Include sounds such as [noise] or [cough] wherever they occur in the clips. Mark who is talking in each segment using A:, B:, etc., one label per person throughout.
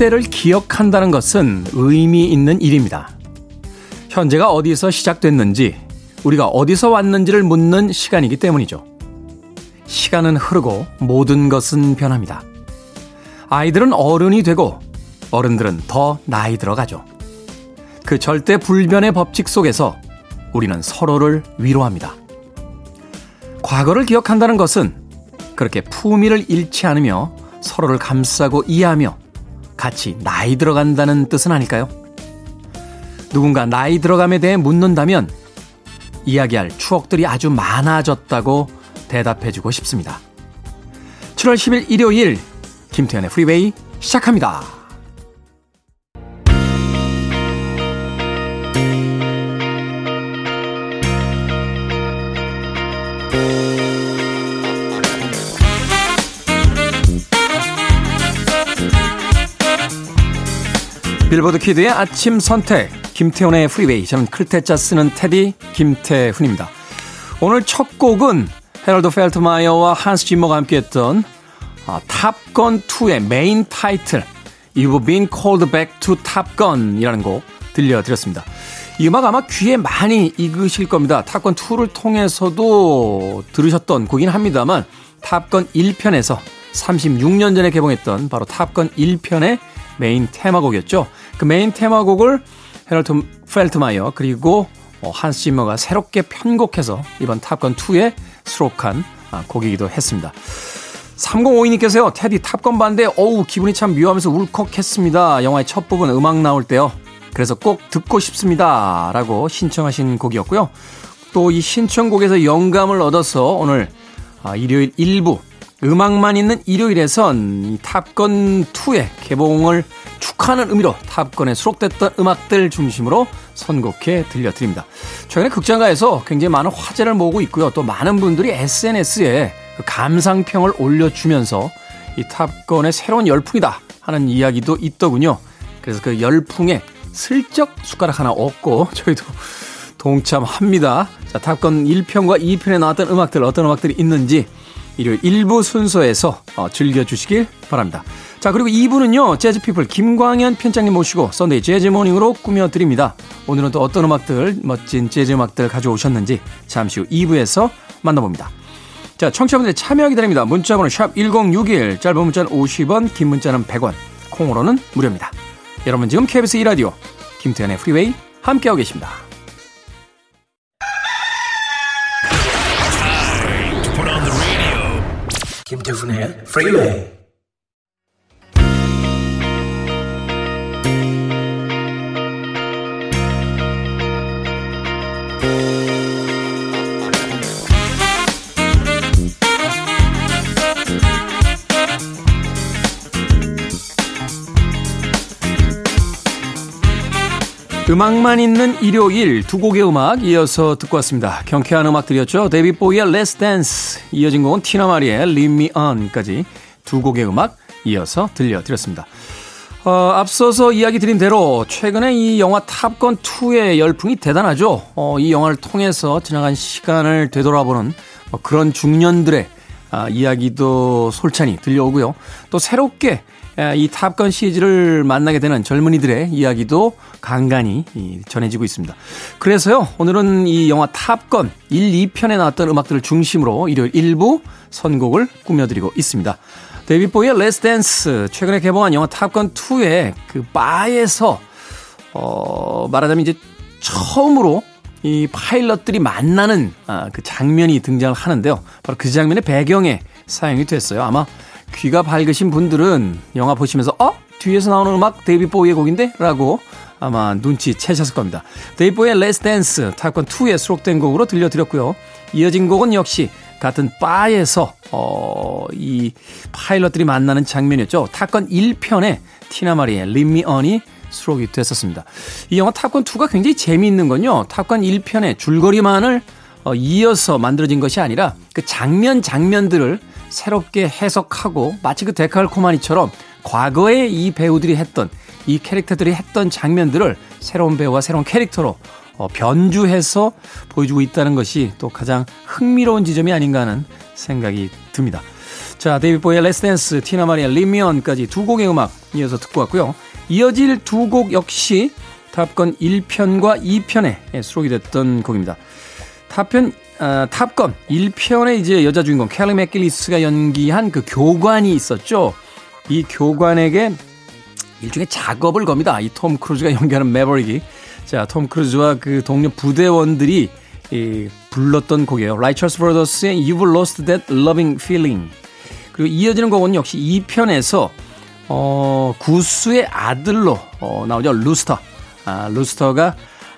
A: 시대를 기억한다는 것은 의미 있는 일입니다. 현재가 어디서 시작됐는지, 우리가 어디서 왔는지를 묻는 시간이기 때문이죠. 시간은 흐르고 모든 것은 변합니다. 아이들은 어른이 되고 어른들은 더 나이 들어가죠. 그 절대 불변의 법칙 속에서 우리는 서로를 위로합니다. 과거를 기억한다는 것은 그렇게 품위를 잃지 않으며 서로를 감싸고 이해하며 같이 나이 들어간다는 뜻은 아닐까요? 누군가 나이 들어감에 대해 묻는다면 이야기할 추억들이 아주 많아졌다고 대답해주고 싶습니다. 7월 10일 일요일 김태현의 프리웨이 시작합니다. 빌보드 키드의 아침 선택 김태훈의 프리웨이 저는 클 태 자 쓰는 테디 김태훈입니다. 오늘 첫 곡은 헤럴드 펠트마이어와 한스 짐머가 함께했던 아, 탑건 2의 메인 타이틀 You've been called back to Gun이라는 곡 들려드렸습니다. 이 음악 아마 귀에 많이 익으실 겁니다. 탑건 2를 통해서도 들으셨던 곡이긴 합니다만 탑건 1편에서 36년 전에 개봉했던 바로 탑건 1편의 메인 테마곡이었죠. 그 메인 테마곡을 헤럴트 펠트마이어 그리고 어, 한스 지머가 새롭게 편곡해서 이번 탑건 2에 수록한 아, 곡이기도 했습니다. 3052님께서요, 테디 탑건 봤는데, 어우, 기분이 참 묘하면서 울컥했습니다. 영화의 첫 부분 음악 나올 때요. 그래서 꼭 듣고 싶습니다. 라고 신청하신 곡이었고요. 또 이 신청곡에서 영감을 얻어서 오늘 아, 일요일 1부 음악만 있는 일요일에선 이 탑건 2의 개봉을 축하하는 의미로 탑건에 수록됐던 음악들 중심으로 선곡해 들려드립니다. 최근에 극장가에서 굉장히 많은 화제를 모으고 있고요. 또 많은 분들이 SNS에 그 감상평을 올려주면서 이 탑건의 새로운 열풍이다 하는 이야기도 있더군요. 그래서 그 열풍에 슬쩍 숟가락 하나 얻고 저희도 동참합니다. 자, 탑건 1편과 2편에 나왔던 음악들 어떤 음악들이 있는지 일요일 1부 순서에서 어, 즐겨주시길 바랍니다. 자, 그리고 2부는요, 재즈피플 김광현 편집장님 모시고 Sunday Jazz Morning으로 꾸며드립니다. 오늘은 또 어떤 음악들, 멋진 재즈 음악들 가져오셨는지 잠시 후 2부에서 만나봅니다. 자, 청취자분들 참여 기다립니다. 문자번호 샵 1061, 짧은 문자는 50원, 긴 문자는 100원, 콩으로는 무료입니다. 여러분 지금 KBS 2라디오 김태현의 프리웨이 함께하고 계십니다.
B: 김태훈의
A: 음악만 있는 일요일 두 곡의 음악 이어서 듣고 왔습니다. 경쾌한 음악들이었죠. 데뷔 보이의 Let's Dance 이어진 곡은 티나 마리의 Leave Me On까지 두 곡의 음악 이어서 들려드렸습니다. 어, 앞서서 이야기 드린 대로 최근에 이 영화 탑건 2의 열풍이 대단하죠. 어, 이 영화를 통해서 지나간 시간을 되돌아보는 뭐 그런 중년들의 아, 이야기도 솔찬히 들려오고요. 또 새롭게 이 탑건 시리즈를 만나게 되는 젊은이들의 이야기도 간간히 전해지고 있습니다. 그래서요, 오늘은 이 영화 탑건 1, 2편에 나왔던 음악들을 중심으로 일요일 일부 선곡을 꾸며드리고 있습니다. 데이빗 보이의 Let's Dance, 최근에 개봉한 영화 탑건 2의 그 바에서, 어, 말하자면 이제 처음으로 이 파일럿들이 만나는 아, 그 장면이 등장을 하는데요. 바로 그 장면의 배경에 사용이 됐어요. 아마 귀가 밝으신 분들은 영화 보시면서 어? 뒤에서 나오는 음악 데이빗 보위의 곡인데? 라고 아마 눈치채셨을 겁니다. 보위의 Let's Dance 탑건 2에 수록된 곡으로 들려드렸고요. 이어진 곡은 역시 같은 바에서 어, 이 파일럿들이 만나는 장면이었죠. 탑건 1편에 티나 마리의 Me On이 수록이 됐었습니다. 이 영화 탑건 2가 굉장히 재미있는 건요. 탑건 1편의 줄거리만을 어, 이어서 만들어진 것이 아니라 그 장면 장면들을 새롭게 해석하고 마치 그 데칼코마니처럼 과거에 이 배우들이 했던 이 캐릭터들이 했던 장면들을 새로운 배우와 새로운 캐릭터로 어, 변주해서 보여주고 있다는 것이 또 가장 흥미로운 지점이 아닌가 하는 생각이 듭니다. 자, 데이빗 보위의 Let's Dance, 티나 마리의 Lead Me On까지 두 곡의 음악 이어서 듣고 왔고요. 이어질 두 곡 역시 탑건 1편과 2편에 수록이 됐던 곡입니다. 탑편, 아, 탑건 1편에 이제 여자 주인공 캘리 맥길리스가 연기한 그 교관이 있었죠. 이 교관에게 일종의 작업을 겁니다. 이 톰 크루즈가 [laughs] 연기하는 매버릭이. 자, 톰 크루즈와 그 동료 부대원들이 이, 불렀던 곡이에요. Righteous Brothers의 You've Lost That Loving Feeling. 그리고 이어지는 곡은 역시 2편에서 어, 구스의 아들로 어, 나오죠. 루스터. 아, 루스터가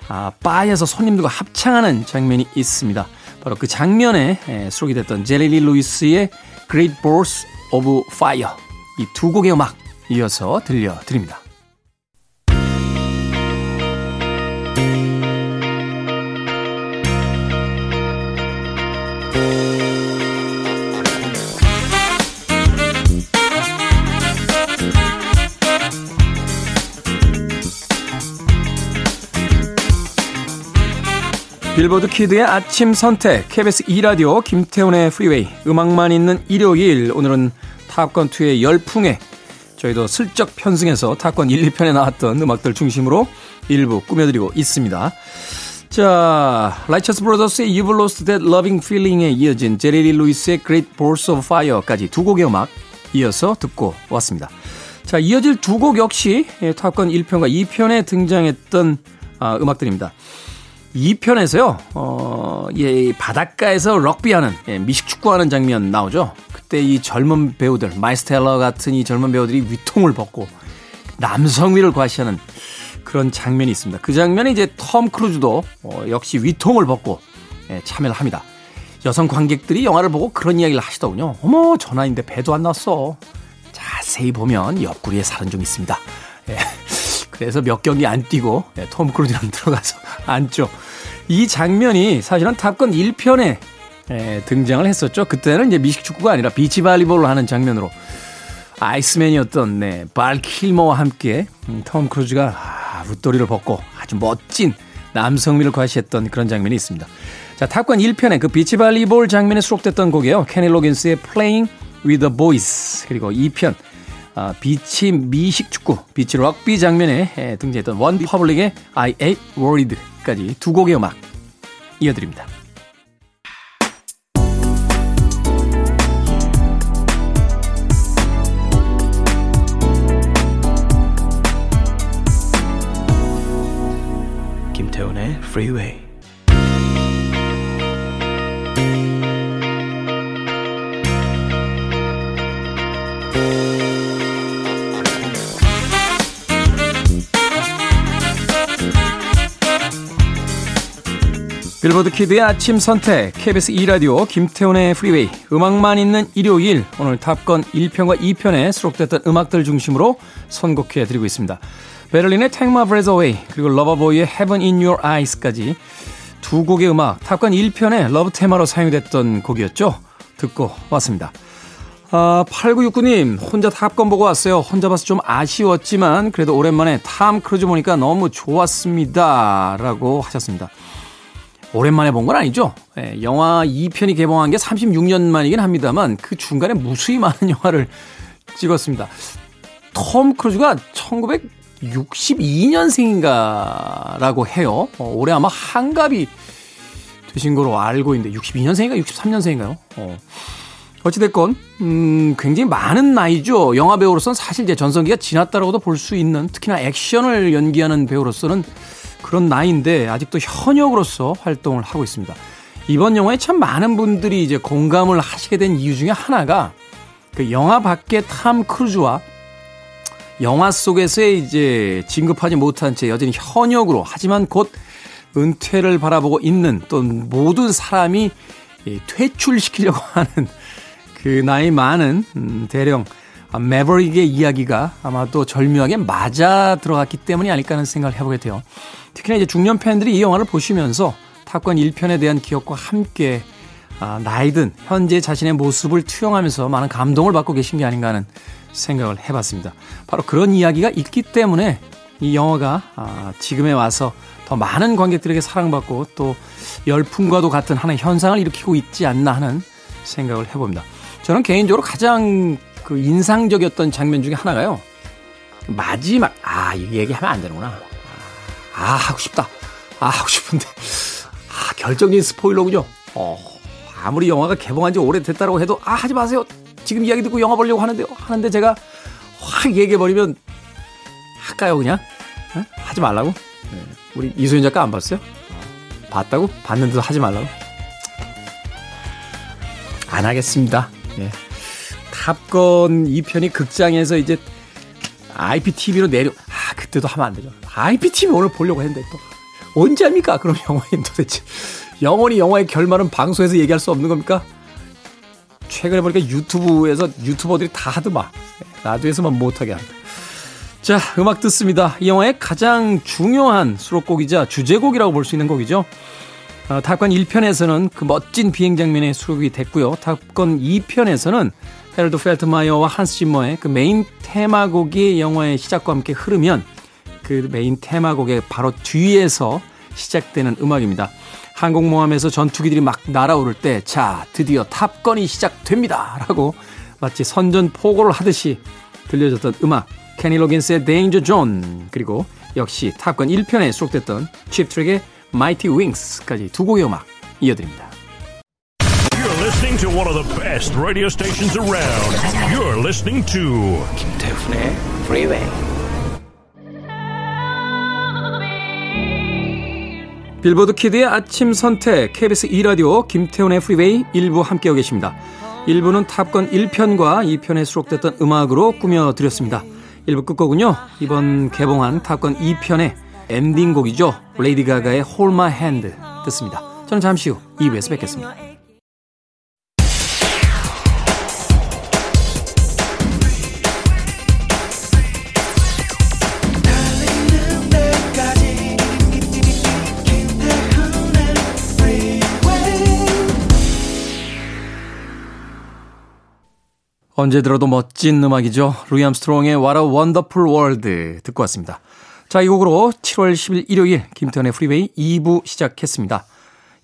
A: 아, 바에서 손님들과 합창하는 장면이 있습니다. 바로 그 장면에 에, 수록이 됐던 제리리 루이스의 Great Balls of Fire 이 두 곡의 음악 이어서 들려드립니다. 빌보드 키드의 아침 선택 KBS 2라디오 김태훈의 프리웨이 음악만 있는 일요일 오늘은 탑건2의 열풍에 저희도 슬쩍 편승해서 탑건 1, 2편에 나왔던 음악들 중심으로 일부 꾸며드리고 있습니다. 자, 라이처스 브로더스의 You've Lost That Loving Feeling에 이어진 제리 리 루이스의 Great Balls of Fire까지 두 곡의 음악 이어서 듣고 왔습니다. 자, 이어질 두 곡 역시 탑건 1편과 2편에 등장했던 아, 음악들입니다. 2편에서요, 어, 예, 바닷가에서 럭비하는, 예, 미식축구하는 장면 나오죠. 그때 이 젊은 배우들, 마일스 텔러 같은 이 젊은 배우들이 위통을 벗고 남성미를 과시하는 그런 장면이 있습니다. 그 장면에 이제 톰 크루즈도 어, 역시 위통을 벗고 예, 참여를 합니다. 여성 관객들이 영화를 보고 그런 이야기를 하시더군요. 어머, 저 나인데 배도 안 났어. 자세히 보면 옆구리에 살은 좀 있습니다. 예. 그래서 몇 경기 안 뛰고 예, 톰 크루즈랑 [laughs] 들어가서 앉죠. 이 장면이 사실은 탑건 1편에 예, 등장을 했었죠. 그때는 이제 미식 축구가 아니라 비치 발리볼로 하는 장면으로 아이스맨이었던 네, 발 킬머와 함께 음, 톰 크루즈가 아, 웃도리를 벗고 아주 멋진 남성미를 과시했던 그런 장면이 있습니다. 자, 탑건 1편의 그 비치 발리볼 장면에 수록됐던 곡이에요. 케니 로긴스의 Playing with the Boys 그리고 2편 아, 비치 미식 축구, 비치 럭비 장면에 에, 등장했던 원리퍼블릭의 I Ain't Worried까지 두 곡의 음악 이어드립니다. 김태훈의 Freeway. 빌보드 키드의 아침 선택 KBS 2라디오 김태훈의 프리웨이 음악만 있는 일요일 오늘 탑건 1편과 2편에 수록됐던 음악들 중심으로 선곡해 드리고 있습니다. 베를린의 Take My Breath Away 그리고 러버보이의 Heaven in Your Eyes까지 두 곡의 음악 탑건 1편의 러브 테마로 사용됐던 곡이었죠. 듣고 왔습니다. 아, 8969님, 혼자 탑건 보고 왔어요. 혼자 봐서 좀 아쉬웠지만, 그래도 오랜만에 탐 크루즈 보니까 너무 좋았습니다. 라고 하셨습니다. 오랜만에 본 건 아니죠. 예, 영화 2편이 개봉한 게 36년 만이긴 합니다만 그 중간에 무수히 많은 [laughs] 영화를 찍었습니다. 톰 크루즈가 1962년생인가라고 해요. 어, 올해 아마 한갑이 되신 거로 알고 있는데 62년생인가 63년생인가요? 어. 어찌됐건 음, 굉장히 많은 나이죠. 영화 배우로서는 사실 이제 전성기가 지났다라고도 볼 수 있는 특히나 액션을 연기하는 배우로서는 그런 나이인데 아직도 현역으로서 활동을 하고 있습니다. 이번 영화에 참 많은 분들이 이제 공감을 하시게 된 이유 중에 하나가 그 영화 밖의 탐 크루즈와 영화 속에서의 이제 진급하지 못한 채 여전히 현역으로 하지만 곧 은퇴를 바라보고 있는 또 모든 사람이 퇴출시키려고 [laughs] 하는 그 나이 많은 음, 대령 매버릭의 이야기가 아마도 절묘하게 맞아 들어갔기 때문이 아닐까 하는 생각을 해보게 돼요. 특히나 이제 중년 팬들이 이 영화를 보시면서 탑건 1편에 대한 기억과 함께 아, 나이든 현재 자신의 모습을 투영하면서 많은 감동을 받고 계신 게 아닌가 하는 생각을 해봤습니다. 바로 그런 이야기가 있기 때문에 이 영화가 아, 지금에 와서 더 많은 관객들에게 사랑받고 또 열풍과도 같은 하나의 현상을 일으키고 있지 않나 하는 생각을 해봅니다. 저는 개인적으로 가장 그 인상적이었던 장면 중에 하나가요. 마지막, 아, 이 얘기하면 안 되는구나. 아, 하고 싶다. 아, 하고 싶은데. 아, 결정적인 스포일러군요. 어, 아무리 영화가 개봉한 지 오래됐다고 해도, 아, 하지 마세요. 지금 이야기 듣고 영화 보려고 하는데요. 하는데 제가 확 얘기해 버리면, 할까요, 그냥? 어? 하지 말라고? 네. 우리 이소연 작가 안 봤어요? 봤다고? 봤는데도 하지 말라고? 안 하겠습니다. 예. 탑건 2편이 극장에서 이제 IPTV로 내려, 아, 그때도 하면 안 되죠. IPTV 오늘 보려고 했는데 또. 언제 합니까? 그럼 [laughs] 영화인 도대체. 영원히 영화의 결말은 방송에서 얘기할 수 없는 겁니까? 최근에 보니까 유튜브에서 유튜버들이 다 하더만. 라디오에서만 못하게 한다. 자, 음악 듣습니다. 이 영화의 가장 중요한 수록곡이자 주제곡이라고 볼 수 있는 곡이죠. 어, 탑건 1편에서는 그 멋진 비행 장면에 수록이 됐고요. 탑건 2편에서는 헤럴드 펠트마이어와 한스 짐머의 그 메인 테마곡이 영화의 시작과 함께 흐르면 그 메인 테마곡의 바로 뒤에서 시작되는 음악입니다. 항공모함에서 전투기들이 막 날아오를 때, 자, 드디어 탑건이 시작됩니다. 라고 마치 선전포고를 하듯이 들려졌던 음악. 케니 로긴스의 Danger Zone, 그리고 역시 탑건 1편에 수록됐던 칩트랙의 Mighty Wings까지 두 곡의 음악 이어드립니다.
C: Listening to one of the best radio stations around. You're listening to
B: 김태훈의 Freeway.
A: 빌보드 키드의 아침 선택 KBS 2 라디오 김태훈의 프리웨이 일부 함께하고 계십니다. 1부는 탑건 1편과 2편에 수록됐던 음악으로 꾸며 드렸습니다. 1부 끝곡은요. 이번 개봉한 탑건 2편의 엔딩곡이죠. 레이디 가가의 Hold My Hand 듣습니다. 저는 잠시 후 2부에서 뵙겠습니다. 언제 들어도 멋진 음악이죠. 루이 암스트롱의 What a Wonderful World 듣고 왔습니다. 자, 이 곡으로 7월 10일 일요일 김태훈의 프리웨이 2부 시작했습니다.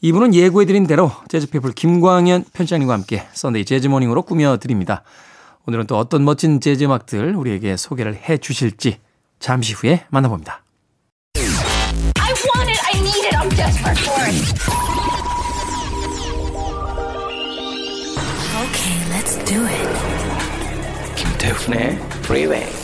A: 2부는 예고해드린 대로 재즈피플 김광현 편집장님과 함께 썬데이 재즈모닝으로 꾸며드립니다. 오늘은 또 어떤 멋진 재즈 음악들 우리에게 소개를 해 주실지 잠시 후에 만나봅니다.
D: Okay, let's do it.
B: 김태훈의 Freeway.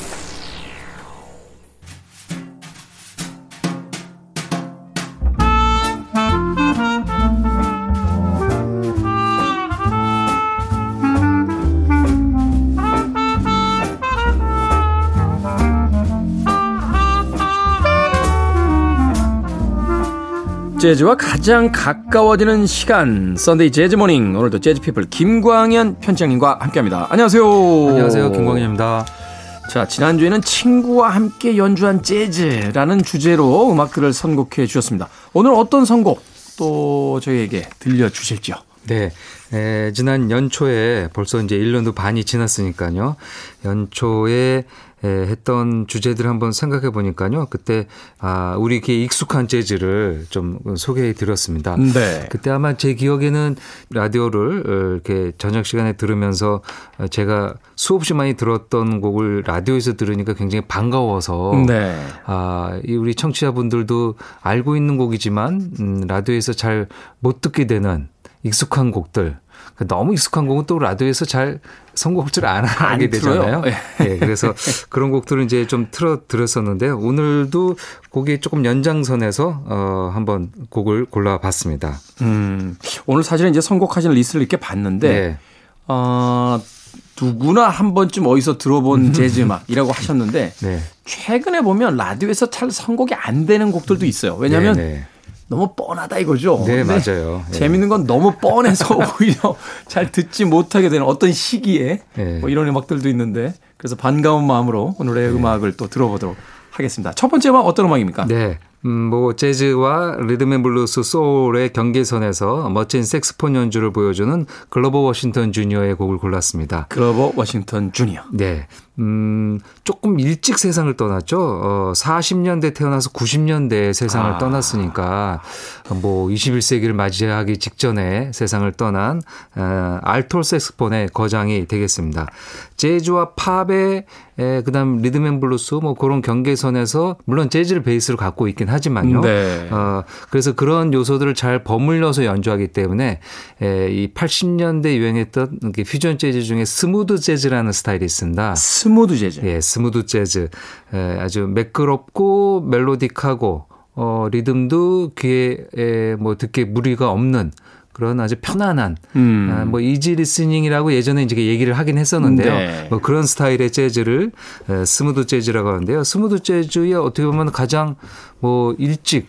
A: 재즈와 가장 가까워지는 시간 썬데이 재즈 모닝 오늘도 재즈피플 김광현 편집장님과 함께합니다. 안녕하세요.
E: 안녕하세요. 김광현입니다.
A: 자 지난주에는 친구와 함께 연주한 재즈라는 주제로 음악들을 선곡해 주셨습니다. 오늘 어떤 선곡 또 저희에게 들려주실지요?
E: 네. 에, 지난 연초에 벌써 이제 1년도 반이 지났으니까요. 연초에 에, 했던 주제들 한번 생각해 보니까요. 그때 아, 우리 이렇게 익숙한 재즈를 좀 소개해 드렸습니다.
A: 네.
E: 그때 아마 제 기억에는 라디오를 어, 이렇게 저녁 시간에 들으면서 제가 수없이 많이 들었던 곡을 라디오에서 들으니까 굉장히 반가워서
A: 네.
E: 아, 이 우리 청취자분들도 알고 있는 곡이지만 음, 라디오에서 잘 못 듣게 되는 익숙한 곡들. 너무 익숙한 곡은 또 라디오에서 잘 선곡을 안 하게 되잖아요.
A: 틀어요.
E: 네, 그래서 그런 곡들을 이제 좀 틀어 드렸었는데요. 오늘도 곡이 조금 연장선에서 어 한번 곡을 골라봤습니다.
A: 음, 오늘 사실은 이제 선곡하시는 리스트를 이렇게 봤는데
E: 네.
A: 어, 누구나 한 번쯤 어디서 들어본 재즈 음악이라고 하셨는데
E: 네.
A: 최근에 보면 라디오에서 잘 선곡이 안 되는 곡들도 있어요. 왜냐하면
E: 네, 네.
A: 너무 뻔하다 이거죠.
E: 네, 맞아요. 네.
A: 재밌는 건 너무 뻔해서 [laughs] 오히려 잘 듣지 못하게 되는 어떤 시기에
E: 네.
A: 뭐 이런 음악들도 있는데 그래서 반가운 마음으로 오늘의 음악을 또 들어보도록 하겠습니다. 첫 번째 음악 어떤 음악입니까?
E: 네. 음, 뭐, 재즈와 리듬 앤 블루스 소울의 경계선에서 멋진 색소폰 연주를 보여주는 그로버 워싱턴 주니어의 곡을 골랐습니다.
A: 그로버 워싱턴 주니어.
E: 네. 음, 조금 일찍 세상을 떠났죠. 어, 40년대 태어나서 90년대 세상을
A: 아.
E: 떠났으니까 뭐 21세기를 맞이하기 직전에 세상을 떠난 어, 알토 색소폰의 거장이 되겠습니다. 재즈와 팝의 에, 그다음 리듬 앤 블루스 뭐 그런 경계선에서 물론 재즈를 베이스로 갖고 있긴 하지만요.
A: 네.
E: 어, 그래서 그런 요소들을 잘 버무려서 연주하기 때문에 에, 이 80년대 유행했던 퓨전 재즈 중에 smooth jazz라는 스타일이 있습니다.
A: smooth jazz.
E: 예, smooth jazz. 에, 아주 매끄럽고 melodic하고 어, 리듬도 귀에 에, 뭐 듣기에 무리가 없는 그런 아주 편안한
A: 음.
E: 아, 뭐 easy listening이라고 예전에 이제 얘기를 하긴 했었는데요.
A: 네.
E: 뭐 그런 스타일의 재즈를 에, smooth jazz라고 하는데요. smooth jazz의 어떻게 보면 가장 뭐 일찍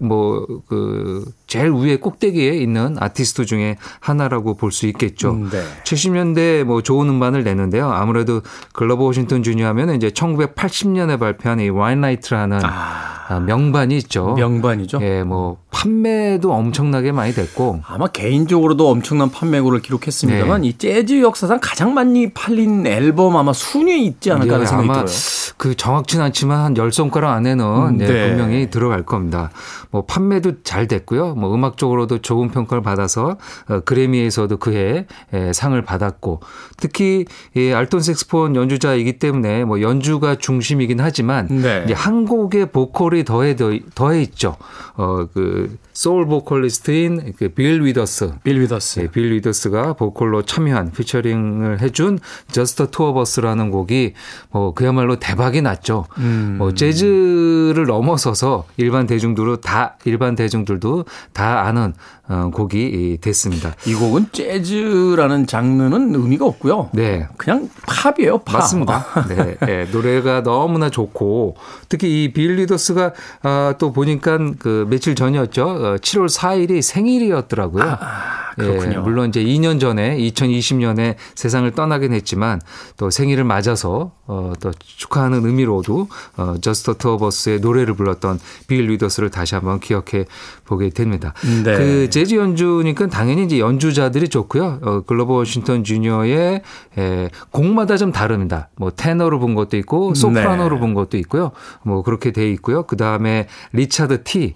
E: 뭐 그 제일 위에 꼭대기에 있는 아티스트 중에 하나라고 볼 수 있겠죠.
A: 음, 네.
E: 70년대 뭐 좋은 음반을 내는데요. 아무래도 그로버 워싱턴 주니어 하면 이제 1980년에 발표한 이 Winelight라는 아, 명반이 있죠.
A: 명반이죠.
E: 예, 뭐 판매도 엄청나게 많이 됐고
A: 아마 개인적으로도 엄청난 판매고를 기록했습니다만
E: 네.
A: 이 재즈 역사상 가장 많이 팔린 앨범 아마 순위에 있지 않을까 하는
E: 예,
A: 생각이
E: 아마
A: 들어요.
E: 그 정확치는 않지만 한 열 손가락 안에는
A: 음,
E: 네,
A: 네.
E: 분명히 들어갈 겁니다. 뭐 판매도 잘 됐고요. 뭐 음악적으로도 좋은 평가를 받아서 어, 그래미에서도 그해 에, 상을 받았고 특히 이 알토 색소폰 연주자이기 때문에 뭐 연주가 중심이긴 하지만
A: 네.
E: 이제 한 곡의 보컬이 더해 더해 있죠. 어, 그 소울 보컬리스트인 그 빌 위더스
A: 빌 위더스.
E: 예, 빌 위더스가 보컬로 참여한 피처링을 해준 Just the Two of Us라는 곡이 뭐 그야말로 대박이 났죠.
A: 음.
E: 뭐 재즈를 넘어서서 일반 대중들도 다 일반 대중들도 다 아는 어, 곡이 됐습니다.
A: 이 곡은 재즈라는 장르는 의미가 없고요.
E: 네.
A: 그냥 팝이에요, 팝.
E: 맞습니다. [laughs] 네, 네, 노래가 너무나 좋고 특히 이 빌 위더스가 아, 또 보니까 그 며칠 전이었죠. 어, 7월 4일이 생일이었더라고요.
A: 아, 그렇군요.
E: 예, 물론 이제 2년 전에 2020년에 세상을 떠나긴 했지만 또 생일을 맞아서 어, 또 축하하는 의미로도 어, 저스터 투어버스의 노래를 불렀던 빌 위더스를 다시 한번 기억해 보게 됩니다.
A: 네.
E: 그 재즈 연주니까 당연히 이제 연주자들이 좋고요. 어, 그로버 워싱턴 주니어의 에, 곡마다 좀 다릅니다. 뭐 테너로 분 것도 있고 소프라노로
A: 네.
E: 분 것도 있고요. 뭐 그렇게 돼 있고요. 그 다음에 리차드 티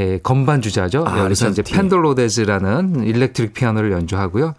E: 예, 건반 주자죠.
A: 아,
E: 여기서 이제
A: 티.
E: Fender Rhodes라는 electric 피아노를 연주하고요.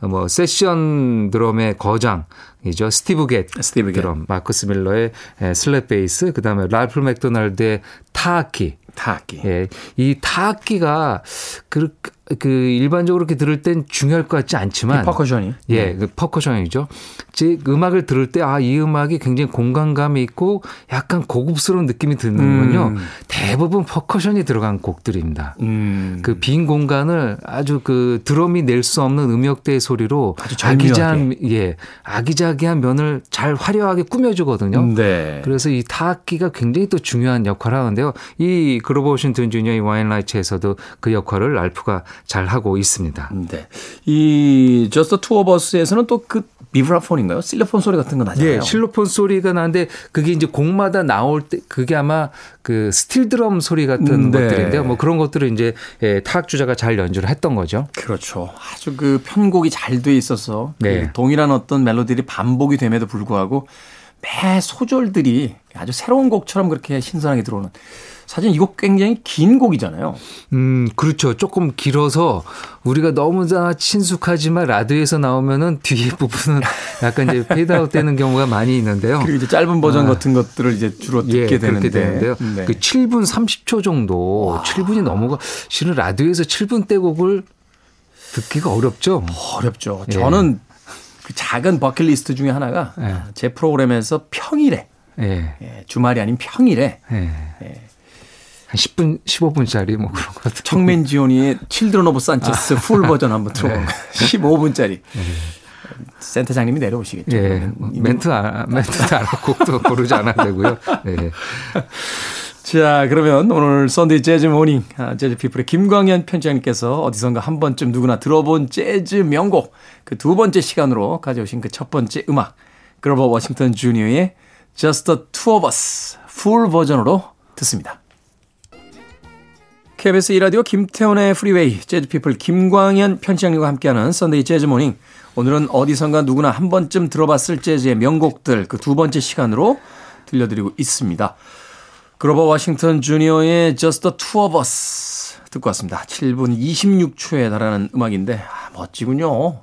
E: 어, 뭐 세션 드럼의 거장이죠. 스티브 갯
A: 스티브 갯.
E: 드럼, 마커스 밀러의 에, slap 베이스, 그다음에 랄프 맥도날드의 타악기.
A: 타악기.
E: 예, 이 타악기가 그, 그 일반적으로 이렇게 들을 땐 중요할 것 같지 않지만
A: 퍼커션이.
E: 예, 그 퍼커션이죠. 제 음악을 들을 때 아, 이 음악이 굉장히 공간감이 있고 약간 고급스러운 느낌이 드는군요.
A: 음.
E: 대부분 퍼커션이 들어간 곡들입니다.
A: 음.
E: 그 빈 공간을 아주 그 드럼이 낼 수 없는 음역대의 소리로
A: 아주
E: 아기자한 예 아기자기한 면을 잘 화려하게 꾸며주거든요.
A: 네.
E: 그래서 이 타악기가 굉장히 또 중요한 역할을 하는데요. 이 그로버 워싱턴 주니어의 Winelight에서도 그 역할을 랄프가 잘 하고 있습니다.
A: 네. 이 저스트 투어 버스에서는 또그 비브라폰인가요? 실로폰 소리 같은 거 나잖아요.
E: 예, 실로폰 소리가 나는데 그게 이제 곡마다 나올 때 그게 아마 그 스틸 드럼 소리 같은
A: 음, 네.
E: 것들인데요. 뭐 그런 것들을 이제 예, 타악 주자가 잘 연주를 했던 거죠.
A: 그렇죠. 아주 그 편곡이 잘 돼 있어서
E: 네.
A: 그 동일한 어떤 멜로디들이 반복이 됨에도 불구하고 매 소절들이 아주 새로운 곡처럼 그렇게 신선하게 들어오는 사실 이 곡 굉장히 긴 곡이잖아요.
E: 음, 그렇죠. 조금 길어서 우리가 너무나 친숙하지만 라디오에서 나오면은 뒤에 [laughs] 부분은 약간 이제 페이드아웃 되는 경우가 많이 있는데요.
A: 그리고 이제 짧은 버전 같은 것들을 이제 주로 듣게
E: 아. 예,
A: 되는데.
E: 되는데요.
A: 네.
E: 그 7분 30초 정도, 7분이 넘어가 실은 라디오에서 7분대 곡을 듣기가 어렵죠.
A: 어렵죠.
E: 예.
A: 저는 그 작은 버킷리스트 중에 하나가
E: 예.
A: 제 프로그램에서 평일에
E: 예.
A: 예, 주말이 아닌 평일에
E: 예. 한 10분, 15분짜리 뭐 그런 [laughs] 거 같은.
A: 척 맨지오니의 Children of Sanchez
E: 아.
A: full 버전 한번
E: 네.
A: 들어보면 15분짜리. 센터장님이 내려오시겠죠.
E: 예. 뭐 멘트, 아, 멘트도 안 하고 곡도 고르지 않아도 되고요. 예.
A: 자, 그러면 오늘 Sunday 재즈 Morning 아, 재즈 피플의 김광현 편집장님께서 어디선가 한 번쯤 누구나 들어본 재즈 명곡 그 두 번째 시간으로 가져오신 그 첫 번째 음악 그로버 워싱턴 주니어의 Just the Two of Us full 버전으로 듣습니다. KBS 2라디오 김태훈의 프리웨이 재즈 피플 김광현 편집장님과 함께하는 Sunday 재즈 Morning 오늘은 어디선가 누구나 한 번쯤 들어봤을 재즈의 명곡들 그 두 번째 시간으로 들려드리고 있습니다. 그로버 워싱턴 주니어의 Just the Two of Us 듣고 왔습니다. 7분 26초에 달하는 음악인데 아, 멋지군요.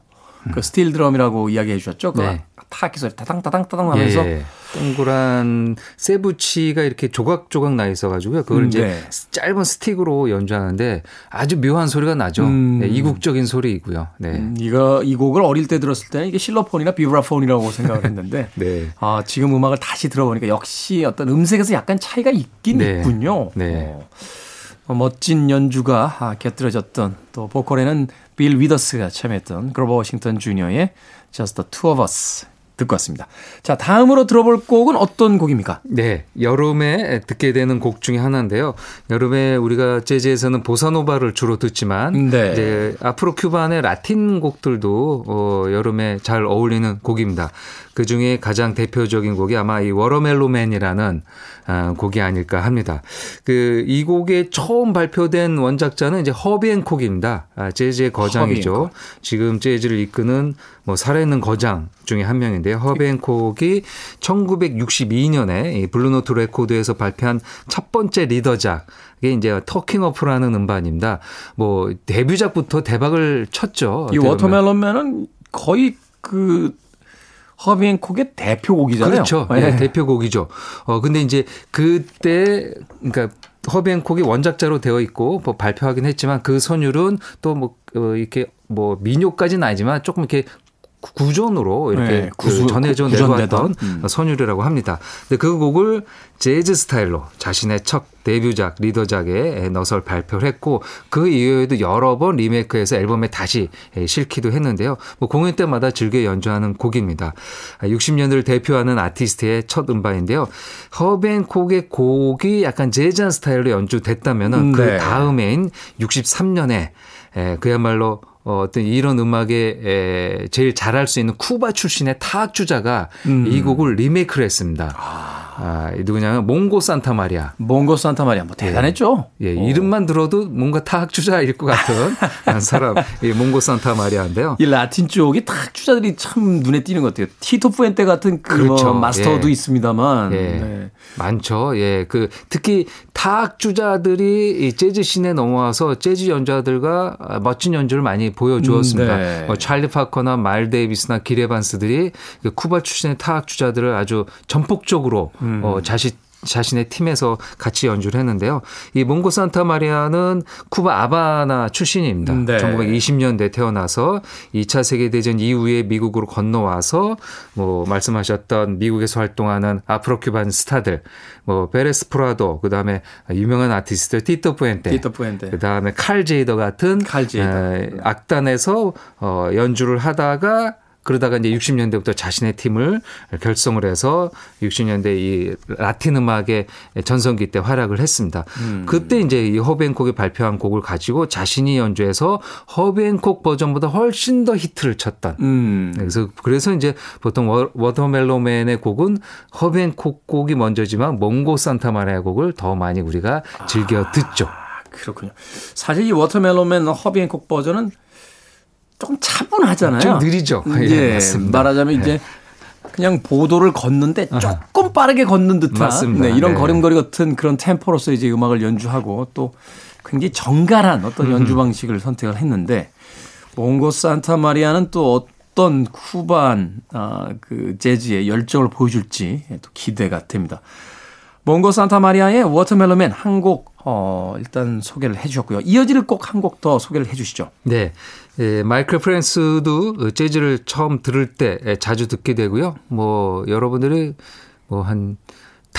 A: 그 스틸 드럼이라고 이야기해 주셨죠? 그
E: 네.
A: 타악기 소리 타당타당타당 하면서
E: 예, 동그란 쇠붙이가 이렇게 조각조각 나 있어 가지고요. 그걸
A: 음,
E: 이제
A: 네.
E: 짧은 스틱으로 연주하는데 아주 묘한 소리가 나죠.
A: 음.
E: 네, 이국적인 소리이고요. 네.
A: 음, 이거 이 곡을 어릴 때 들었을 때는 이게 실로폰이나 비브라폰이라고 생각을 했는데 [laughs]
E: 네.
A: 아, 지금 음악을 다시 들어보니까 역시 어떤 음색에서 약간 차이가 있긴
E: 네.
A: 있군요.
E: 네.
A: 어, 어, 멋진 연주가 아, 곁들여졌던 또 보컬에는 빌 위더스가 참여했던 그로버 워싱턴 주니어의 Just the Two of Us 듣고 왔습니다. 자, 다음으로 들어볼 곡은 어떤 곡입니까?
E: 네, 여름에 듣게 되는 곡 중에 하나인데요. 여름에 우리가 재즈에서는 보사노바를 주로 듣지만
A: 네.
E: 이제 아프로 큐반의 라틴 곡들도 어, 여름에 잘 어울리는 곡입니다. 그 중에 가장 대표적인 곡이 아마 이 워러멜로맨이라는 아, 곡이 아닐까 합니다. 그 이 곡의 처음 발표된 원작자는 이제 허비 행콕입니다. 아, 재즈의 거장이죠.
A: 허비 행콕.
E: 지금 재즈를 이끄는 뭐 살아있는 거장 중에 한 명인데요. 허비 행콕이 1962년에 이 블루노트 레코드에서 발표한 첫 번째 리더작 이게 이제 Takin' Off라는 음반입니다. 뭐 데뷔작부터 대박을 쳤죠.
A: 이. Watermelon Man은 거의 그 허비 행콕의 대표곡이잖아요.
E: 그렇죠.
A: 예.
E: 예, 대표곡이죠. 어 근데 이제 그때 그러니까 허비앤콕이 원작자로 되어 있고 뭐 발표하긴 했지만 그 선율은 또뭐 이렇게 뭐 민요까지는 아니지만 조금 이렇게 구- 구전으로 이렇게
A: 네,
E: 그
A: 구수-
E: 전해져
A: 구전되던.
E: 내려왔던
A: 음.
E: 선율이라고 합니다. 근데 그 곡을 재즈 스타일로 자신의 첫 데뷔작 리더작에 넣어서 발표를 했고 그 이후에도 여러 번 리메이크해서 앨범에 다시 실기도 했는데요. 뭐 공연 때마다 즐겨 연주하는 곡입니다. 60년대를 대표하는 아티스트의 첫 음반인데요. 허벤콕의 곡이 약간 재즈한 스타일로 연주됐다면은
A: 음,
E: 그
A: 네.
E: 다음해인 63년에 그야말로 어, 어떤 이런 음악에 에, 제일 잘할 수 있는 쿠바 출신의 타악 주자가
A: 음.
E: 이 곡을 리메이크를 했습니다. 아, 이 누구냐면 몽고 산타 마리아.
A: 몽고 산타 마리아 뭐 대단했죠.
E: 예,
A: 어.
E: 이름만 들어도 뭔가 타악 주자일 것 같은 [laughs] 한 사람, 이 몽고 산타 마리아인데요.
A: 이 라틴 쪽이 탁 주자들이 참 눈에 띄는 것 같아요. 티토 푸엔테 같은 그
E: 그렇죠.
A: 뭐 마스터도
E: 예.
A: 있습니다만.
E: 예.
A: 네.
E: 많죠. 예. 그 특히 타악 주자들이 이 재즈 씬에 넘어와서 재즈 연주자들과 아, 멋진 연주를 많이 보여주었습니다.
A: 음, 네.
E: 뭐 찰리 파커나 마일 데이비스나 기레반스들이 그 쿠바 출신의 타악 주자들을 아주 전폭적으로
A: 음.
E: 어, 자신 자신의 팀에서 같이 연주를 했는데요. 이 몽고 산타 마리아는 쿠바 아바나 출신입니다.
A: 네.
E: 1920년대 태어나서 2차 세계 대전 이후에 미국으로 건너와서 뭐 말씀하셨던 미국에서 활동하는 Afro-Cuban 스타들 뭐 페레스 프라도 그다음에 유명한 아티스트 티토 푸엔테
A: 티토 푸엔테.
E: 그다음에 칼 제이더 같은
A: 칼 제이더.
E: 에, 악단에서 어 연주를 하다가 그러다가 이제 60년대부터 자신의 팀을 결성을 해서 60년대 이 라틴 음악의 전성기 때 활약을 했습니다.
A: 음.
E: 그때 이제 이 허비 행콕이 발표한 곡을 가지고 자신이 연주해서 허비 행콕 버전보다 훨씬 더 히트를 쳤던
A: 음.
E: 그래서 그래서 이제 보통 워- Watermelon Man의 곡은 허비 행콕 곡이 먼저지만 몽고 산타마리아 곡을 더 많이 우리가 즐겨 듣죠.
A: 아, 그렇군요. 사실 이 Watermelon Man 허비 행콕 버전은 조금 차분하잖아요.
E: 좀 느리죠. 예,
A: 예,
E: 맞습니다.
A: 말하자면 이제 그냥 보도를 걷는데 조금 빠르게 걷는 듯한
E: 맞습니다.
A: 네, 이런
E: 네.
A: 걸음걸이 같은 그런 템포로서 이제 음악을 연주하고 또 굉장히 정갈한 어떤 연주 방식을 선택을 했는데 몽고 산타 마리아는 또 어떤 Cuban 아, 그 재즈의 열정을 보여줄지 또 기대가 됩니다. 몽고 산타 마리아의 Watermelon Man 한곡 어, 일단 소개를 해 주셨고요. 이어질 곡 한 곡 더 소개를 해 주시죠.
E: 네. 예, 마이클 프랭스도 재즈를 처음 들을 때 예, 자주 듣게 되고요. 뭐 여러분들이 뭐한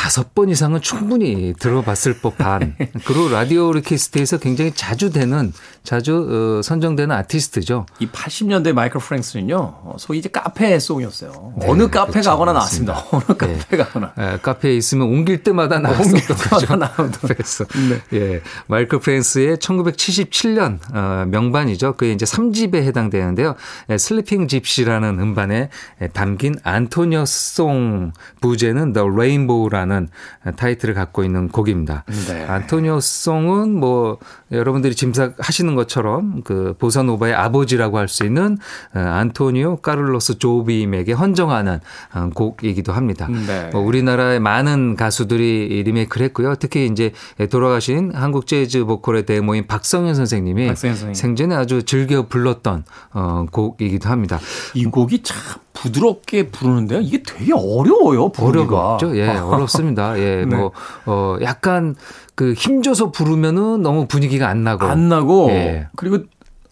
E: 다섯 번 이상은 충분히 들어봤을 법한 [laughs] 그리고 라디오 request에서 굉장히 자주 되는 자주 어, 선정되는 아티스트죠.
A: 이 80년대 마이클 프랭스는요, 어, 소위 이제 카페 song이었어요. 어느 카페
E: 그렇죠.
A: 가거나 나왔습니다. 어느 카페
E: 네.
A: 가거나.
E: 예, 카페에 있으면 옮길 때마다 나왔었던 거죠. [laughs] 그래서
A: 네.
E: 예, 마이클 프랭스의 1977년 어, 명반이죠. 그게 이제 3집에 해당되는데요. 예, Sleeping Gypsy라는 음반에 예, 담긴 Antonio's Song 부제는 The Rainbow라는 재즈라는 타이틀을 갖고 있는 곡입니다.
A: 네.
E: Antonio's Song은 뭐 여러분들이 짐작하시는 것처럼 그 보사노바의 아버지라고 할 수 있는 어, 안토니오 카를로스 조빔에게 헌정하는 어, 곡이기도 합니다.
A: 네.
E: 뭐 우리나라의 많은 가수들이 리메이크를 했고요. 특히 이제 돌아가신 한국 재즈 보컬의 대모인 박성현 선생님이
A: 박성현 선생님.
E: 생전에 아주 즐겨 불렀던 어, 곡이기도 합니다.
A: 이 곡이 참 부드럽게 부르는데요. 이게 되게 어려워요. 부르기가.
E: 어렵죠. 예, [laughs] 어렵습니다. 예,
A: 네.
E: 뭐, 어, 약간 그 힘줘서 부르면은 너무 분위기가 안 나고.
A: 안 나고
E: 예.
A: 그리고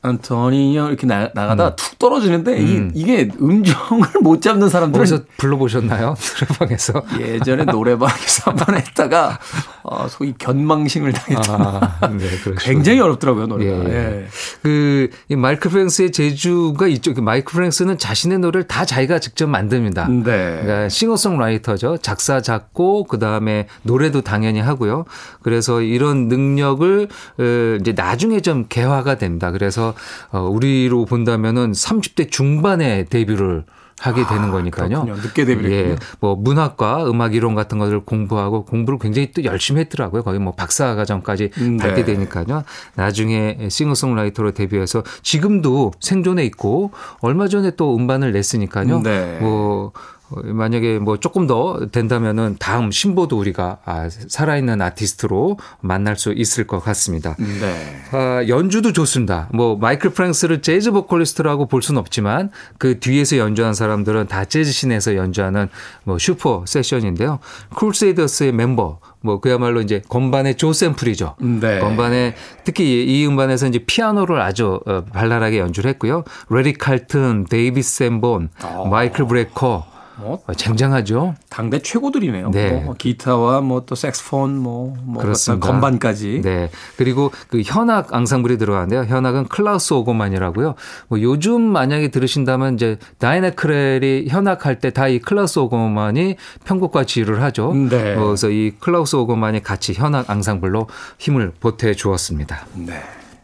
A: 안토니오 이렇게 나, 나가다가 툭 떨어지는데
E: 음.
A: 이, 게 음정을 [laughs] 못 잡는 사람들은
E: 어디서 불러보셨나요? [laughs] 노래방에서.
A: 예전에 노래방에서 한 번 했다가 [laughs] 어, 소위 견망신을 당했던
E: 아, 네, 그렇죠.
A: 굉장히 어렵더라고요 노래가.
E: 예.
A: 예.
E: 그, 이 마이클 프랭스의 제주가 이쪽, 그 마이클 프랭스는 자신의 노래를 다 자기가 직접 만듭니다.
A: 네.
E: 그러니까 싱어송라이터죠. 작사, 작곡, 그 다음에 노래도 당연히 하고요. 그래서 이런 능력을 어, 이제 나중에 좀 개화가 됩니다. 그래서 어, 우리로 본다면은 30대 중반에 데뷔를 하게 되는 거니까요.
A: 아. 늦게 데뷔를
E: 예,
A: 했군요.
E: 뭐 문학과 음악 이론 같은 것을 공부하고 공부를 굉장히 또 열심히 했더라고요. 거의 뭐 박사 과정까지
A: 음,
E: 밟게
A: 네.
E: 되니까요. 나중에 싱어송라이터로 데뷔해서 지금도 생존해 있고 얼마 전에 또 음반을 냈으니까요.
A: 네.
E: 뭐 어, 만약에 뭐 조금 더 된다면은 다음 신보도 우리가 아, 살아있는 아티스트로 만날 수 있을 것 같습니다.
A: 네.
E: 아, 연주도 좋습니다. 뭐 마이클 프랭스를 재즈 보컬리스트라고 볼 수는 없지만 그 뒤에서 연주한 사람들은 다 재즈 scene에서 연주하는 뭐 super session인데요. 크루세이더스의 멤버 뭐 그야말로 이제 건반의 조 샘플이죠.
A: 네.
E: 건반에 특히 이 음반에서 이제 피아노를 아주 어, 발랄하게 연주를 했고요. 래리 칼튼, 데이빗 샌본,
A: 어.
E: 마이클 브레커
A: 뭐
E: 어, 쟁쟁하죠.
A: 당대 최고들이네요.
E: 네.
A: 뭐 기타와 뭐 또 색스폰 뭐, 뭐
E: 그렇습니다.
A: 건반까지.
E: 네. 그리고 그 현악 앙상블이 들어가는데요. 현악은 클라우스 오거만이라고요. 뭐 요즘 만약에 들으신다면 이제 다이애나 크롤이 현악할 때 다 이 클라우스 오거만이 편곡과 지휘를 하죠.
A: 네.
E: 어, 그래서 이 클라우스 오거만이 같이 현악 앙상블로 힘을 보태 주었습니다.
A: 네.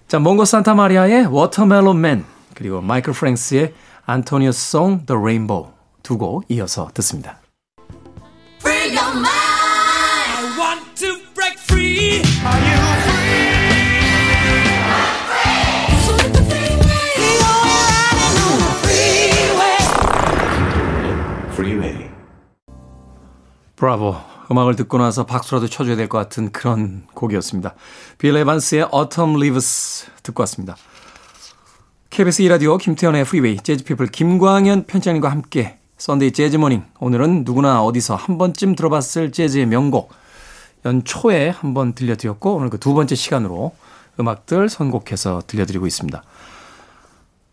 A: 자, 몽고 산타 마리아의 Watermelon Man 그리고 마이클 프랭스의 Antonio's Song The Rainbow 두 곡 이어서 듣습니다. 브라보. 음악을 듣고 나서 박수라도 쳐줘야 될 것 같은 그런 곡이었습니다. 빌 에반스의 Autumn Leaves 듣고 왔습니다. KBS 2라디오 김태현의 프리웨이 재즈피플 김광현 편집장님과 함께 Sunday 재즈 Morning 오늘은 누구나 어디서 한 번쯤 들어봤을 재즈의 명곡 연초에 한 번 들려드렸고 오늘 그 두 번째 시간으로 음악들 선곡해서 들려드리고 있습니다.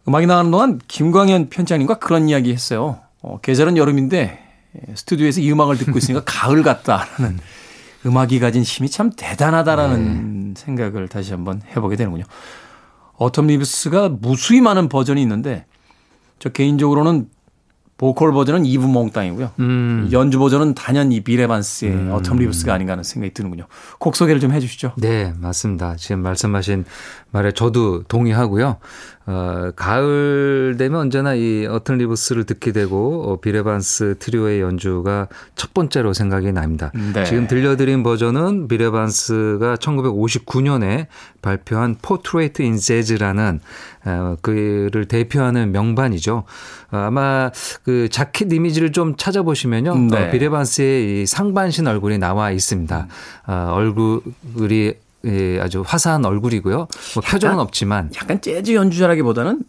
A: 음악이 나가는 동안 김광현 편집장님과 그런 이야기 했어요. 어, 계절은 여름인데 에, 스튜디오에서 이 음악을 듣고 있으니까 [laughs] 가을 같다라는 음악이 가진 힘이 참 대단하다라는 생각을 다시 한번 해보게 되는군요. Autumn Leaves가 무수히 많은 버전이 있는데 저 개인적으로는 보컬 버전은 이브 몽땅이고요.
E: 음.
A: 연주 버전은 단연히 빌 에반스의 Autumn Leaves가 아닌가 하는 생각이 드는군요. 곡 소개를 좀 해주시죠.
E: 네, 맞습니다. 지금 말씀하신 말에 저도 동의하고요. 어, 가을 되면 언제나 이 Autumn Leaves를 듣게 되고 어, 빌 에반스 트리오의 연주가 첫 번째로 생각이 납니다.
A: 네.
E: 지금 들려드린 버전은 빌 에반스가 1959년에 발표한 Portrait in Jazz라는 어, 그를 대표하는 명반이죠. 어, 아마 그 자켓 이미지를 좀 찾아보시면요.
A: 네.
E: 어, 빌 에반스의 이 상반신 얼굴이 나와 있습니다. 어, 얼굴이 예, 아주 화사한 얼굴이고요. 뭐 표정은 없지만
A: 약간 재즈 연주자라기보다는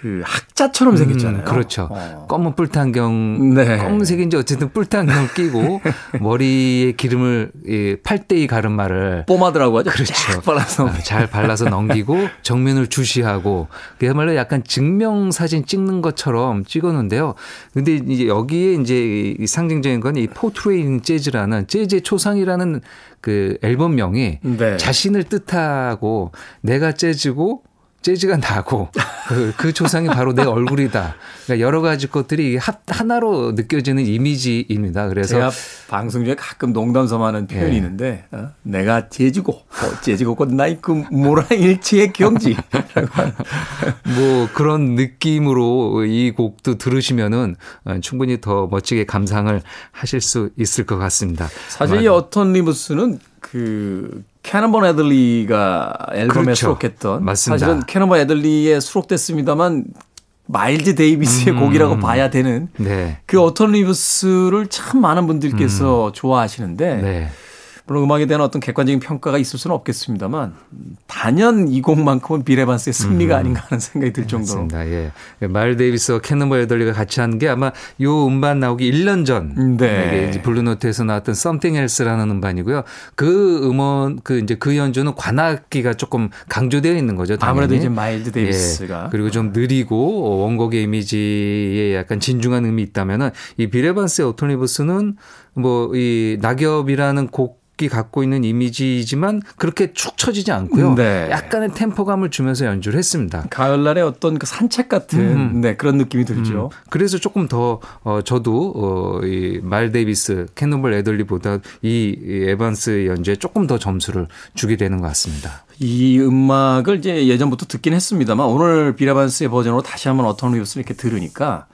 A: 그 학자처럼 생겼잖아요.
E: 음, 그렇죠.
A: 어.
E: 검은 뿔테안경,
A: 네.
E: 검은색인지 어쨌든 뿔테안경 끼고 [laughs] 머리에 기름을 이 팔대이 가르마를
A: 뽀마드라고 하죠.
E: 그렇죠.
A: 쫙 발라서.
E: 아, 잘 발라서 넘기고 정면을 주시하고 그야말로 약간 증명 사진 찍는 것처럼 찍었는데요. 근데 이제 여기에 이제 이 상징적인 건 이 Portrait in Jazz라는 재즈의 초상이라는 그 앨범명이
A: 네.
E: 자신을 뜻하고 내가 재즈고 재즈가 나고 그, 그 초상이 바로 내 얼굴이다. 그러니까 여러 가지 것들이 하, 하나로 느껴지는 이미지입니다. 그래서
A: 제가 방송 중에 가끔 농담 삼아 하는 표현이
E: 예.
A: 있는데 어? 내가 재즈고 어, 재즈가 곧 나인 그 물아일체의 경지 [laughs]
E: 뭐 그런 느낌으로 이 곡도 들으시면은 어, 충분히 더 멋지게 감상을 하실 수 있을 것 같습니다.
A: 사실 이 Autumn Leaves는 그 캐논볼 애들리가 앨범에
E: 그렇죠.
A: 수록했던
E: 맞습니다.
A: 사실은 캐논볼 애들리에 수록됐습니다만 마일즈 데이비스의 곡이라고 봐야 되는
E: 네.
A: 그 Autumn Leaves를 참 많은 분들께서 좋아하시는데
E: 네.
A: 물론 음악에 대한 어떤 객관적인 평가가 있을 수는 없겠습니다만 단연 이 곡만큼은 빌 에반스의 승리가 아닌가 하는 생각이 들 정도로
E: 맞습니다. 예. 마일즈 데이비스와 캐논볼 애들리가 같이 한 게 아마 요 음반 나오기 1년 전.
A: 네.
E: 이게 이제 블루노트에서 나왔던 Something Else라는 음반이고요. 그 음원 그 이제 그 연주는 관악기가 조금 강조되어 있는 거죠. 당연히.
A: 아무래도 이제 마일즈 데이비스가
E: 예. 그리고 좀 느리고 원곡의 이미지에 약간 진중한 의미 있다면은 이 빌 에반스의 Autumn Leaves는 뭐 이 낙엽이라는 곡 이 갖고 있는 이미지이지만 그렇게 축 처지지 않고요.
A: 네.
E: 약간의 템포감을 주면서 연주를 했습니다.
A: 가을날의 어떤 그 산책 같은
E: 음.
A: 네, 그런 느낌이 들죠.
E: 그래서 조금 더 어, 저도 어, 마일즈 데이비스, 캐논볼 애들리보다 이, 이 에반스 연주에 조금 더 점수를 주게 되는 것 같습니다.
A: 이 음악을 이제 예전부터 듣긴 했습니다만 오늘 빌 에반스의 버전으로 다시 한번 Autumn Leaves를 이렇게 들으니까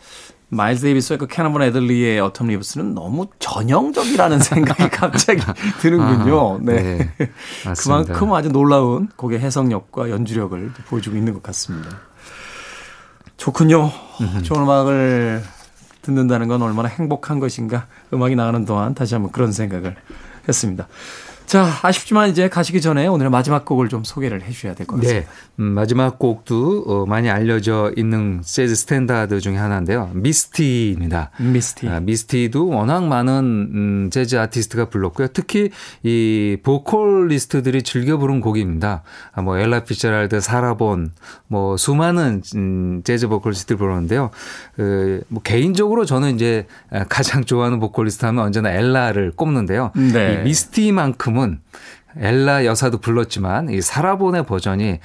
A: 마일스 데이비스와 그 캐나본 애들리의 어텀 리브스는 너무 전형적이라는 [laughs] 생각이 갑자기 드는군요.
E: 아하,
A: 네.
E: 네. [laughs]
A: 그만큼 아주 놀라운 곡의 해석력과 연주력을 보여주고 있는 것 같습니다. 좋군요. 좋은 음악을 듣는다는 건 얼마나 행복한 것인가. 음악이 나가는 동안 다시 한번 그런 생각을 했습니다. 자, 아쉽지만 이제 가시기 전에 오늘의 마지막 곡을 좀 소개를 해 주셔야 될 것 같습니다.
E: 네. 음, 마지막 곡도 어, 많이 알려져 있는 재즈 스탠다드 중에 하나인데요. Misty입니다.
A: Misty.
E: 아, Misty도 워낙 많은 음, 재즈 아티스트가 불렀고요. 특히 이 보컬리스트들이 즐겨 부른 곡입니다. 아, 뭐 엘라 피츠제럴드, 사라본, 뭐 수많은 음, 재즈 보컬리스트들 부르는데요. 그, 뭐 개인적으로 저는 이제 가장 좋아하는 보컬리스트 하면 언제나 엘라를 꼽는데요.
A: 네.
E: 이 Misty만큼은 엘라 여사도 불렀지만 이 사라본의 버전이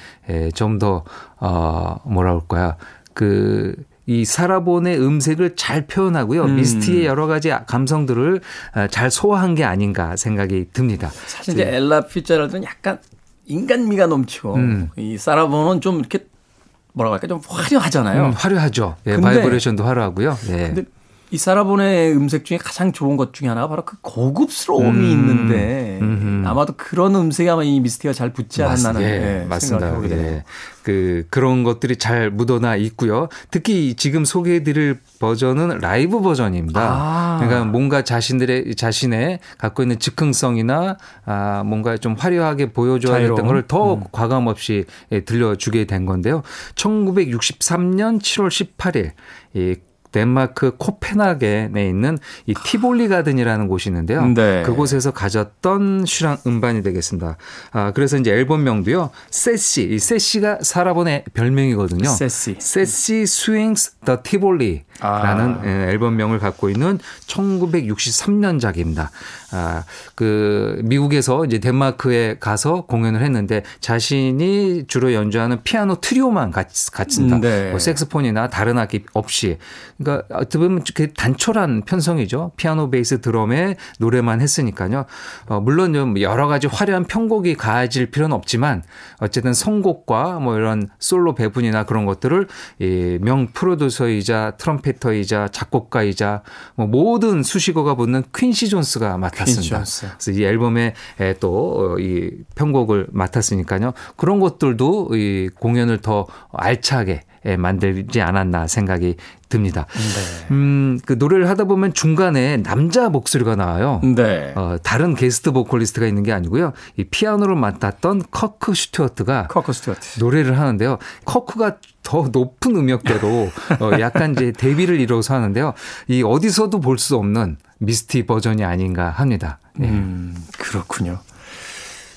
E: 좀 더 어, 뭐라 그럴까요? 그 이 사라본의 음색을 잘 표현하고요.
A: 음.
E: Misty의 여러 가지 감성들을 어, 잘 소화한 게 아닌가 생각이 듭니다.
A: 사실 이제 엘라 피츠제럴드는 약간 인간미가 넘치고
E: 음.
A: 이 사라본은 좀 이렇게 뭐라고 할까 좀 화려하잖아요.
E: 음, 화려하죠. 예, 바이브레이션도 화려하고요. 예.
A: 근데 이 사라본의 음색 중에 가장 좋은 것 중에 하나가 바로 그 고급스러움이
E: 음.
A: 있는데
E: 음흠.
A: 아마도 그런 음색이 아마 이 Misty가 잘 붙지 않았나는
E: 맞- 예,
A: 네,
E: 맞습니다. 예. 그 그런 것들이 잘 묻어나 있고요. 특히 지금 소개해드릴 버전은 라이브 버전입니다.
A: 아.
E: 그러니까 뭔가 자신들의 자신의 갖고 있는 즉흥성이나 아 뭔가 좀 화려하게 보여줘야. 했던 걸 더 과감 없이 예, 들려주게 된 건데요. 1963년 7월 18일 이 덴마크 코펜하겐에 있는 이 티볼리 가든이라는 곳이 있는데요.
A: 네.
E: 그곳에서 가졌던 실황 음반이 되겠습니다. 아, 그래서 이제 앨범명도요. Sassy, 이 Sassy가 사라본의 별명이거든요. Sassy. Sassy Swings the Tivoli라는
A: 아.
E: 예, 앨범명을 갖고 있는 1963년작입니다. 아, 그 미국에서 이제 덴마크에 가서 공연을 했는데 자신이 주로 연주하는 피아노 트리오만 갔습니다.
A: 음, 네.
E: 뭐 색스폰이나 다른 악기 없이. 그러니까 어떻게 보면 단촐한 편성이죠. 피아노, 베이스, 드럼에 노래만 했으니까요. 어, 물론 좀 여러 가지 화려한 편곡이 가해질 필요는 없지만 어쨌든 선곡과 뭐 이런 솔로 배분이나 그런 것들을 유명 프로듀서이자 trumpeter이자 작곡가이자 뭐 모든 수식어가 붙는 퀸시 존스가 맡았습니다.
A: 퀸시 존스.
E: 그래서 이 앨범에 또 이 편곡을 맡았으니까요. 그런 것들도 이 공연을 더 알차게 예, 만들지 않았나 생각이 듭니다.
A: 네.
E: 음, 그 노래를 하다 보면 중간에 남자 목소리가 나와요.
A: 네.
E: 어, 다른 게스트 보컬리스트가 있는 게 아니고요. 이 피아노를 맡았던 커크 스튜어트가
A: 커크 스튜어트.
E: 노래를 하는데요. 커크가 더 높은 음역대로 [laughs] 어, 약간 이제 듀엣을 이뤄서 하는데요. 이 어디서도 볼 수 없는 Misty 버전이 아닌가 합니다. 예.
A: 음, 그렇군요.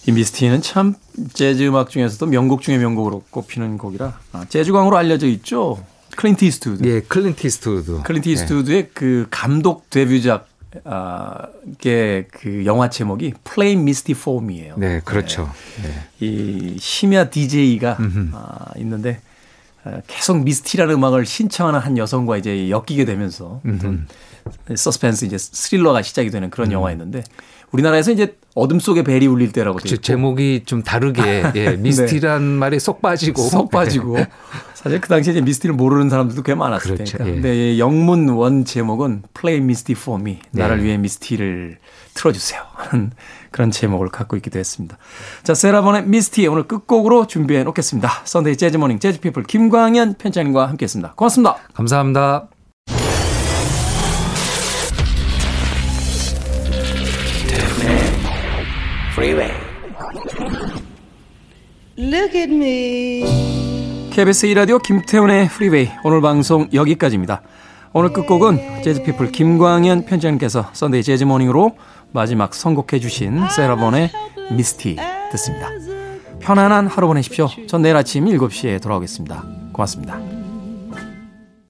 A: 이 Misty는 참 재즈 음악 중에서도 명곡 중의 명곡으로 꼽히는 곡이라 아, 재즈광으로 알려져 있죠. 클린트 이스트우드.
E: 예, 클린트 이스트우드.
A: 클린트 이스트우드의 그 감독 데뷔작 아, 이게 그 영화 제목이 Play Misty for Me예요.
E: 네, 그렇죠. 네.
A: 이 심야 DJ가 아, 있는데 아, 계속 미스티라는 음악을 신청하는 한 여성과 이제 엮이게 되면서 서스펜스 이제 스릴러가 시작이 되는 그런 영화였는데 우리나라에서 이제 어둠 속에 벨이 울릴 때라고 있고
E: 제목이 좀 다르게 [laughs] 예, 미스티란 말에 쏙 빠지고
A: 네. 쏙 빠지고 사실 그 당시에 이제 미스티를 모르는 사람들도 꽤 많았을
E: 그렇죠.
A: 테니까.
E: 예.
A: 근데 이 영문 원 제목은 Play Misty for Me. 나를
E: 네.
A: 위해 미스티를 틀어주세요. 하는 그런 제목을 갖고 있기도 했습니다. 자, 사라본의 Misty 오늘 끝곡으로 준비해 놓겠습니다. Sunday Jazz Morning 재즈 피플 김광현 편집장님과 함께 했습니다. 고맙습니다.
E: 감사합니다.
F: Look at me.
A: KBS 2라디오 김태훈의 프리웨이 오늘 방송 여기까지입니다. 오늘 끝곡은 재즈피플 김광현 편집장님께서 Sunday Jazz Morning으로 마지막 선곡해 주신 세라본의 Misty 듣습니다. 편안한 하루 보내십시오. 전 내일 아침 7시에 돌아오겠습니다. 고맙습니다.